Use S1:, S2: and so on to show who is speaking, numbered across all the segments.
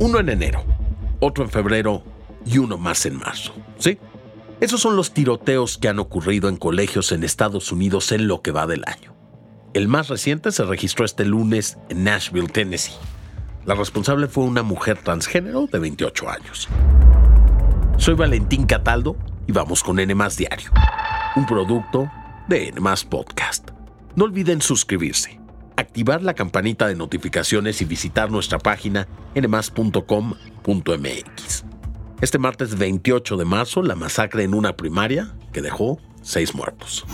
S1: Uno en enero, otro en febrero y uno más en marzo. ¿Sí? Esos son los tiroteos que han ocurrido en colegios en Estados Unidos en lo que va del año. El más reciente se registró este lunes en Nashville, Tennessee. La responsable fue una mujer transgénero de 28 años. Soy Valentín Cataldo y vamos con N Diario, un producto de N Podcast. No olviden suscribirse, activar la campanita de notificaciones y visitar nuestra página nmas.com.mx. Este martes 28 de marzo, la masacre en una primaria que dejó seis muertos.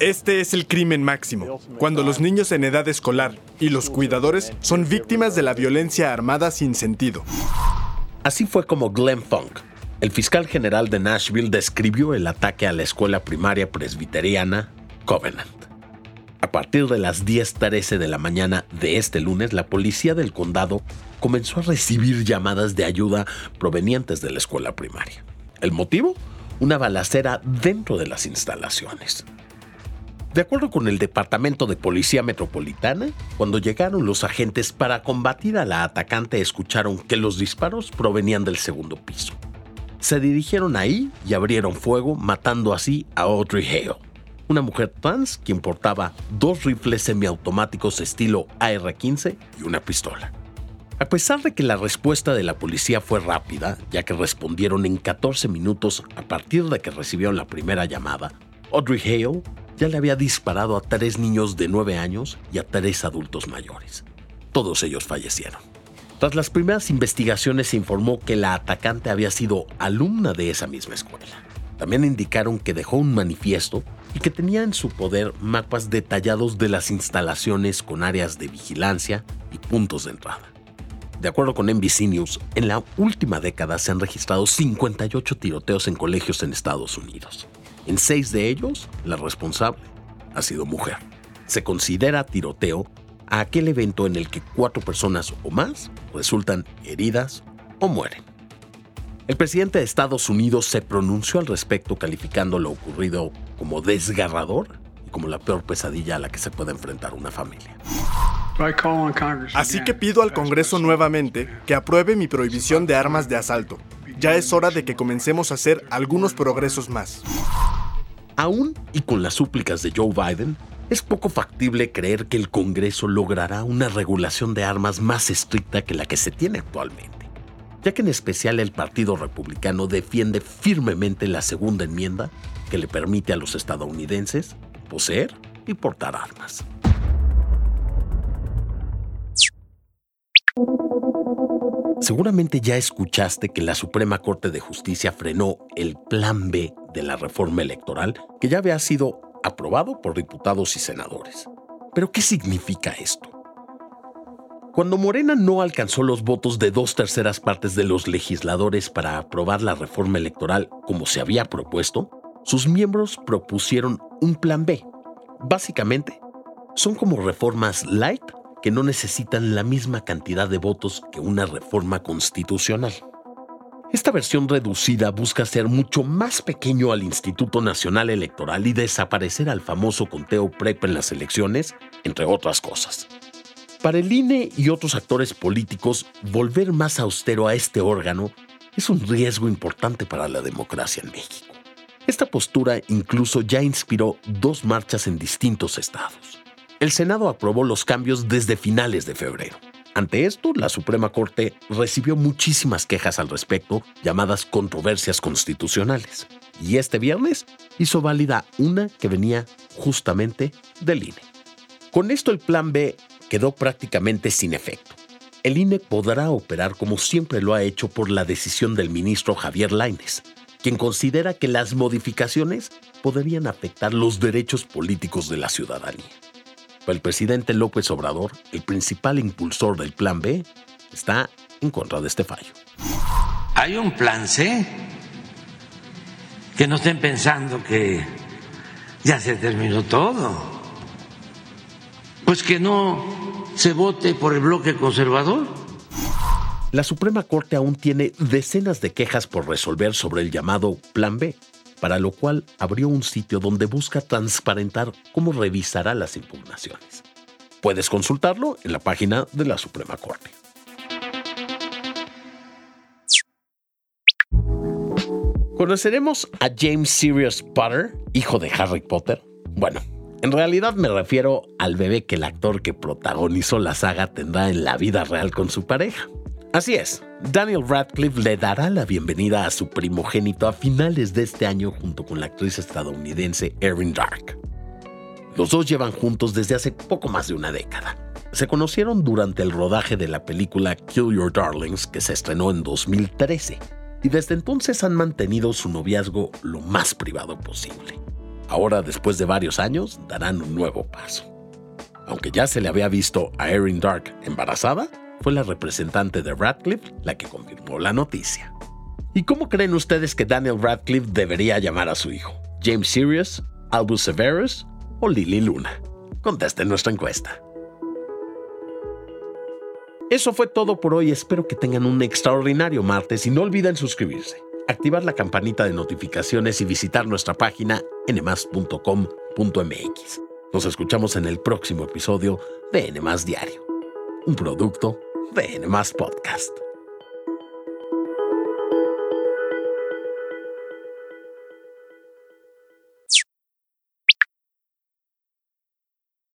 S2: Este es el crimen máximo, cuando los niños en edad escolar y los cuidadores son víctimas de la violencia armada sin sentido.
S1: Así fue como Glenn Funk, el fiscal general de Nashville, describió el ataque a la escuela primaria presbiteriana Covenant. A partir de las 10:13 de la mañana de este lunes, la policía del condado comenzó a recibir llamadas de ayuda provenientes de la escuela primaria. ¿El motivo? Una balacera dentro de las instalaciones. De acuerdo con el Departamento de Policía Metropolitana, cuando llegaron los agentes para combatir a la atacante escucharon que los disparos provenían del segundo piso. Se dirigieron ahí y abrieron fuego, matando así a Audrey Hale, una mujer trans quien portaba dos rifles semiautomáticos estilo AR-15 y una pistola. A pesar de que la respuesta de la policía fue rápida, ya que respondieron en 14 minutos a partir de que recibieron la primera llamada, Audrey Hale ya le había disparado a tres niños de 9 años y a tres adultos mayores. Todos ellos fallecieron. Tras las primeras investigaciones se informó que la atacante había sido alumna de esa misma escuela. También indicaron que dejó un manifiesto y que tenía en su poder mapas detallados de las instalaciones con áreas de vigilancia y puntos de entrada. De acuerdo con NBC News, en la última década se han registrado 58 tiroteos en colegios en Estados Unidos. En seis de ellos, la responsable ha sido mujer. Se considera tiroteo a aquel evento en el que cuatro personas o más resultan heridas o mueren. El presidente de Estados Unidos se pronunció al respecto calificando lo ocurrido como desgarrador y como la peor pesadilla a la que se puede enfrentar una familia.
S2: Así que pido al Congreso nuevamente que apruebe mi prohibición de armas de asalto. Ya es hora de que comencemos a hacer algunos progresos más.
S1: Aún y con las súplicas de Joe Biden, es poco factible creer que el Congreso logrará una regulación de armas más estricta que la que se tiene actualmente, ya que en especial el Partido Republicano defiende firmemente la segunda enmienda que le permite a los estadounidenses poseer y portar armas. Seguramente ya escuchaste que la Suprema Corte de Justicia frenó el Plan B de la reforma electoral que ya había sido aprobado por diputados y senadores. Pero ¿qué significa esto? Cuando Morena no alcanzó los votos de dos terceras partes de los legisladores para aprobar la reforma electoral como se había propuesto, sus miembros propusieron un plan B. Básicamente, son como reformas light que no necesitan la misma cantidad de votos que una reforma constitucional. Esta versión reducida busca ser mucho más pequeño al Instituto Nacional Electoral y desaparecer al famoso conteo PREP en las elecciones, entre otras cosas. Para el INE y otros actores políticos, volver más austero a este órgano es un riesgo importante para la democracia en México. Esta postura incluso ya inspiró dos marchas en distintos estados. El Senado aprobó los cambios desde finales de febrero. Ante esto, la Suprema Corte recibió muchísimas quejas al respecto, llamadas controversias constitucionales. Y este viernes hizo válida una que venía justamente del INE. Con esto el plan B quedó prácticamente sin efecto. El INE podrá operar como siempre lo ha hecho por la decisión del ministro Javier Laines, quien considera que las modificaciones podrían afectar los derechos políticos de la ciudadanía el presidente López Obrador, el principal impulsor del Plan B, está en contra de este fallo.
S3: Hay un plan C, que no estén pensando que ya se terminó todo. Pues que no se vote por el bloque conservador.
S1: La Suprema Corte aún tiene decenas de quejas por resolver sobre el llamado Plan B, para lo cual abrió un sitio donde busca transparentar cómo revisará las impugnaciones. Puedes consultarlo en la página de la Suprema Corte. ¿Conoceremos a James Sirius Potter, hijo de Harry Potter? Bueno, en realidad me refiero al bebé que el actor que protagonizó la saga tendrá en la vida real con su pareja. Así es, Daniel Radcliffe le dará la bienvenida a su primogénito a finales de este año junto con la actriz estadounidense Erin Dark. Los dos llevan juntos desde hace poco más de una década. Se conocieron durante el rodaje de la película Kill Your Darlings que se estrenó en 2013 y desde entonces han mantenido su noviazgo lo más privado posible. Ahora, después de varios años, darán un nuevo paso. Aunque ya se le había visto a Erin Dark embarazada, fue la representante de Radcliffe la que confirmó la noticia. ¿Y cómo creen ustedes que Daniel Radcliffe debería llamar a su hijo? ¿James Sirius? ¿Albus Severus? ¿O Lily Luna? Contesten nuestra encuesta. Eso fue todo por hoy. Espero que tengan un extraordinario martes y no olviden suscribirse, activar la campanita de notificaciones y visitar nuestra página nmas.com.mx. Nos escuchamos en el próximo episodio de NMAS Diario, un producto de NMAS Podcast.